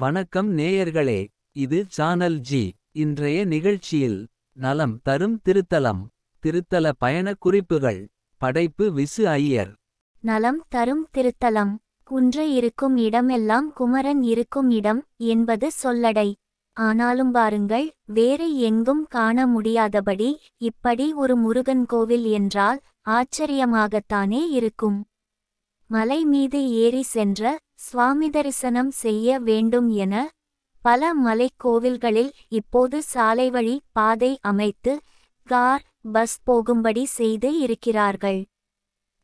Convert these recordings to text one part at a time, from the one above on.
வணக்கம் நேயர்களே இது சானல் ஜி இன்றைய நிகழ்ச்சியில் நலம் தரும் திருத்தலம் திருத்தல பயணக் குறிப்புகள் படைப்பு விசு ஐயர். நலம் தரும் திருத்தலம் குன்று இருக்கும் இடமெல்லாம் குமரன் இருக்கும் இடம் என்பது சொல்லடை. ஆனாலும் பாருங்கள் வேறு எங்கும் காண முடியாதபடி இப்படி ஒரு முருகன் கோவில் என்றால் ஆச்சரியமாகத்தானே இருக்கும். மலை மீது ஏறி சென்ற சுவாமி தரிசனம் செய்ய வேண்டும் என பல மலைக்கோவில்களில் இப்போது சாலை வழி பாதை அமைத்து கார் பஸ் போகும்படி செய்து இருக்கிறார்கள்.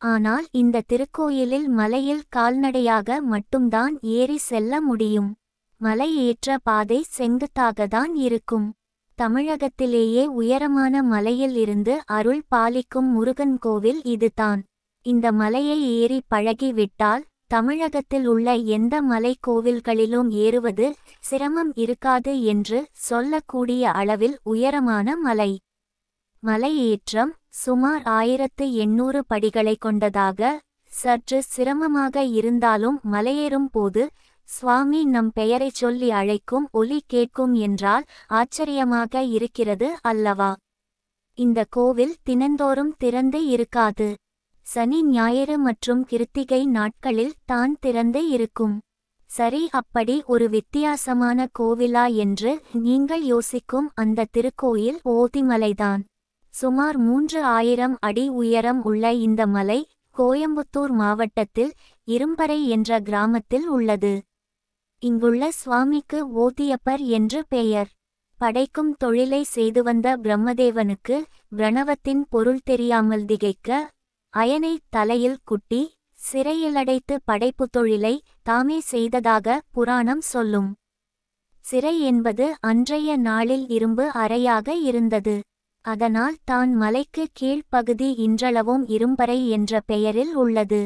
ஆனால் இந்த திருக்கோயிலில் மலையில் கால்நடையாக மட்டும்தான் ஏறி செல்ல முடியும். மலை ஏற்ற பாதை செங்குத்தாகத்தான் இருக்கும். தமிழகத்திலேயே உயரமான மலையில் இருந்து அருள் பாலிக்கும் முருகன் கோவில் இதுதான். இந்த மலையை ஏறி பழகிவிட்டால் தமிழகத்தில் உள்ள எந்த மலை கோவில்களிலும் ஏறுவது சிரமம் இருக்காது என்று சொல்லக்கூடிய அளவில் உயரமான மலை. மலையேற்றம் சுமார் ஆயிரத்து எண்ணூறு படிகளை கொண்டதாக சற்று சிரமமாக இருந்தாலும் மலையேறும் போது சுவாமி நம் பெயரைச் சொல்லி அழைக்கும் ஒலி கேட்கும் என்றால் ஆச்சரியமாக இருக்கிறது அல்லவா? இந்த கோவில் தினந்தோறும் திறந்து இருக்காது. சனி ஞாயிறு மற்றும் கிருத்திகை நாட்களில் தான் திறந்து இருக்கும். சரி அப்படி ஒரு வித்தியாசமான கோவிலா என்று நீங்கள் யோசிக்கும் அந்த திருக்கோயில் ஓதிமலைதான். சுமார் மூன்று ஆயிரம் அடி உயரம் உள்ள இந்த மலை கோயம்புத்தூர் மாவட்டத்தில் இரும்பறை என்ற கிராமத்தில் உள்ளது. இங்குள்ள சுவாமிக்கு ஓதியப்பர் என்று பெயர். படைக்கும் தொழிலை செய்து வந்த பிரம்மதேவனுக்கு பிரணவத்தின் பொருள் தெரியாமல் திகைக்க அயனை தலையில் குட்டி சிறையிலடைத்து படைப்புத் தொழிலை தாமே செய்ததாக புராணம் சொல்லும். சிறை என்பது அன்றைய நாளில் இரும்பு அறையாக இருந்தது. அதனால் தான் மலைக்கு கீழ்ப்பகுதி இன்றளவும் இரும்பறை என்ற பெயரில் உள்ளது.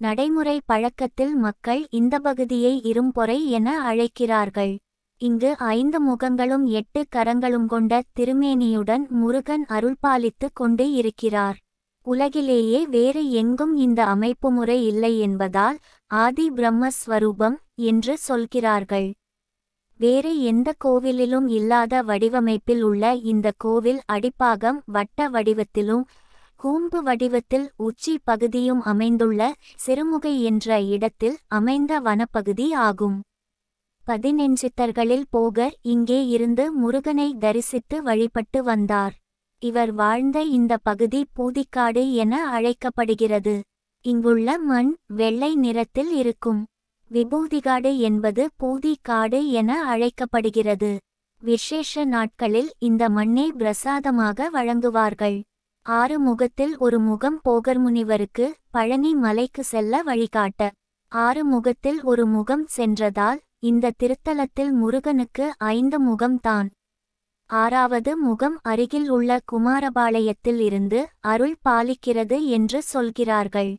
நடைமுறை பழக்கத்தில் மக்கள் இந்த பகுதியை இரும்பொறை என அழைக்கிறார்கள். இங்கு ஐந்து முகங்களும் எட்டு கரங்களும் கொண்ட திருமேனியுடன் முருகன் அருள்பாலித்துக் கொண்டு இருக்கிறார். உலகிலேயே வேறு எங்கும் இந்த அமைப்பு முறை இல்லை என்பதால் ஆதி பிரம்மஸ்வரூபம் என்று சொல்கிறார்கள். வேறு எந்த கோவிலிலும் இல்லாத வடிவமைப்பில் உள்ள இந்த கோவில் அடிப்பாகம் வட்ட வடிவத்திலும் கூம்பு வடிவத்தில் உச்சி பகுதியும் அமைந்துள்ள சிறுமுகை என்ற இடத்தில் அமைந்த வனப்பகுதி ஆகும். பதினெஞ்சித்தர்களில் போகர் இங்கே இருந்து முருகனை தரிசித்து வழிபட்டு வந்தார். இவர் வாழ்ந்த இந்த பகுதி பூதிக்காடு என அழைக்கப்படுகிறது. இங்குள்ள மண் வெள்ளை நிறத்தில் இருக்கும். விபூதிகாடு என்பது பூதிக்காடு என அழைக்கப்படுகிறது. விசேஷ நாட்களில் இந்த மண்ணை பிரசாதமாக வழங்குவார்கள். ஆறு முகத்தில் ஒரு முகம் போகர் முனிவருக்கு பழனி மலைக்கு செல்ல வழிகாட்ட. ஆறு முகத்தில் ஒரு முகம் சென்றதால் இந்த திருத்தலத்தில் முருகனுக்கு ஐந்து முகம்தான் ஆறாவது முகம் அருகில் உள்ள குமாரபாளையத்தில் இருந்து அருள் பாலிக்கிறது என்று சொல்கிறார்கள்.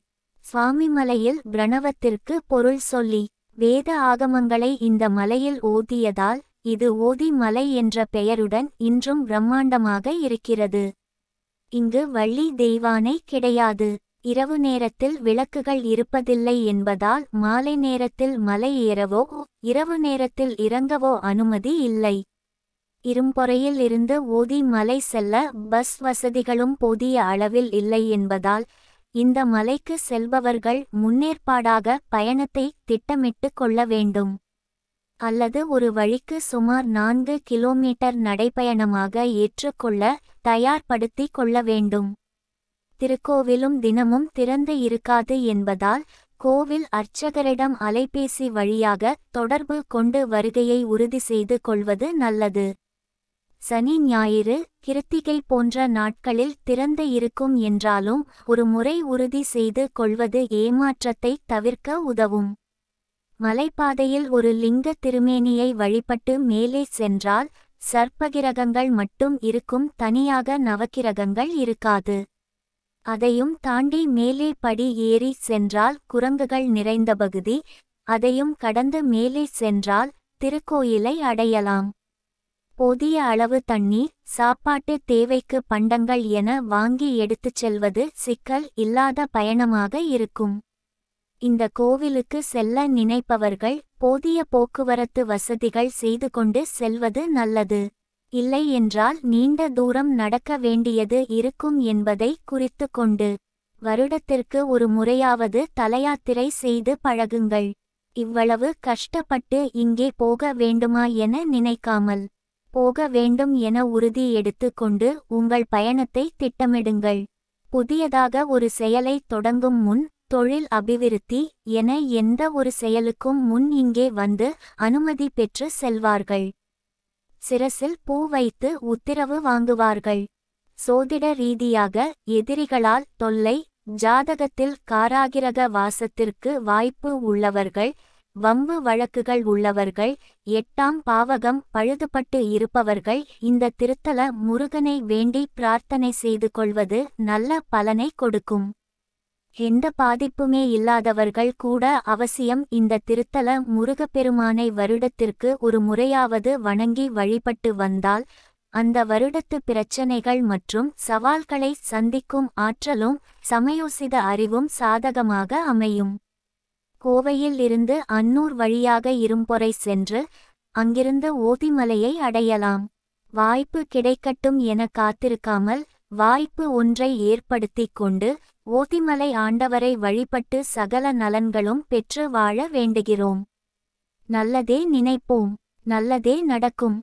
சுவாமிமலையில் பிரணவத்திற்கு பொருள் சொல்லி வேத ஆகமங்களை இந்த மலையில் ஓதியதால் இது ஓதி மலை என்ற பெயருடன் இன்றும் பிரம்மாண்டமாக இருக்கிறது. இங்கு வள்ளி தெய்வானை கிடையாது. இரவு நேரத்தில் விளக்குகள் இருப்பதில்லை என்பதால் மாலை நேரத்தில் மலை ஏறவோ இரவு நேரத்தில் இறங்கவோ அனுமதி இல்லை. இரும்பொறையில் இருந்து ஓதி மலை செல்ல பஸ் வசதிகளும் போதிய அளவில் இல்லை என்பதால் இந்த மலைக்கு செல்பவர்கள் முன்னேற்பாடாக பயணத்தை திட்டமிட்டு கொள்ள வேண்டும். அல்லது ஒரு வழிக்கு சுமார் நான்கு கிலோமீட்டர் நடைப்பயணமாக ஏற்றுக்கொள்ள தயார்படுத்தி கொள்ள வேண்டும். திருக்கோவிலும் தினமும் திறந்து இருக்காது என்பதால் கோவில் அர்ச்சகரிடம் அலைபேசி வழியாக தொடர்பு கொண்டு வருகையை உறுதி செய்து கொள்வது நல்லது. சனி ஞாயிறு கிருத்திகை போன்ற நாட்களில் திறந்து இருக்கும் என்றாலும் ஒரு முறை உறுதி செய்து கொள்வது ஏமாற்றத்தை தவிர்க்க உதவும். மலைப்பாதையில் ஒரு லிங்க திருமேனியை வழிபட்டு மேலே சென்றால் சர்ப்பகிரகங்கள் மட்டும் இருக்கும் தனியாக நவக்கிரகங்கள் இருக்காது. அதையும் தாண்டி மேலே படி ஏறி சென்றால் குரங்குகள் நிறைந்த பகுதி அதையும் கடந்து மேலே சென்றால் திருக்கோயிலை அடையலாம். போதிய அளவு தண்ணீர் சாப்பாட்டு தேவைக்கு பண்டங்கள் என வாங்கி எடுத்துச் செல்வது சிக்கல் இல்லாத பயணமாக இருக்கும். இந்த கோவிலுக்கு செல்ல நினைப்பவர்கள் போதிய போக்குவரத்து வசதிகள் செய்து கொண்டு செல்வது நல்லது. இல்லை என்றால் நீண்ட தூரம் நடக்க வேண்டியது இருக்கும் என்பதை குறித்து கொண்டு வருடத்திற்கு ஒரு முறையாவது தலையாத்திரை செய்து பழகுங்கள். இவ்வளவு கஷ்டப்பட்டு இங்கே போக வேண்டுமா என நினைக்காமல். போக வேண்டும் என உறுதி எடுத்துக்கொண்டு உங்கள் பயணத்தை திட்டமிடுங்கள். புதியதாக ஒரு செயலை தொடங்கும் முன் தொழில் அபிவிருத்தி என எந்த ஒரு செயலுக்கும் முன் இங்கே வந்து அனுமதி பெற்று செல்வார்கள். சிரசில் பூ வைத்து உத்தரவு வாங்குவார்கள். சோதிட ரீதியாக எதிரிகளால் தொல்லை ஜாதகத்தில் காராகிரக வாசத்திற்கு வாய்ப்பு உள்ளவர்கள் வம்பு வழக்குகள் உள்ளவர்கள் எட்டாம் பாவகம் பழுதுபட்டு இருப்பவர்கள் இந்த திருத்தல முருகனை வேண்டி பிரார்த்தனை செய்து கொள்வது நல்ல பலனை கொடுக்கும். எந்த பாதிப்புமே இல்லாதவர்கள் கூட அவசியம் இந்த திருத்தல முருகப்பெருமானை வருடத்திற்கு ஒரு முறையாவது வணங்கி வழிபட்டு வந்தால் அந்த வருடத்து பிரச்சனைகள் மற்றும் சவால்களை சந்திக்கும் ஆற்றலும் சமயோசித அறிவும் சாதகமாக அமையும். கோவையில் இருந்து அன்னூர் வழியாக இரும்பொறை சென்று அங்கிருந்து ஓதிமலையை அடையலாம். வாய்ப்பு கிடைக்கட்டும் என காத்திருக்காமல் வாய்ப்பு ஒன்றை ஏற்படுத்திக் கொண்டு ஓதிமலை ஆண்டவரை வழிபட்டு சகல நலன்களும் பெற்று வாழ வேண்டுகிறோம். நல்லதே நினைப்போம். நல்லதே நடக்கும்.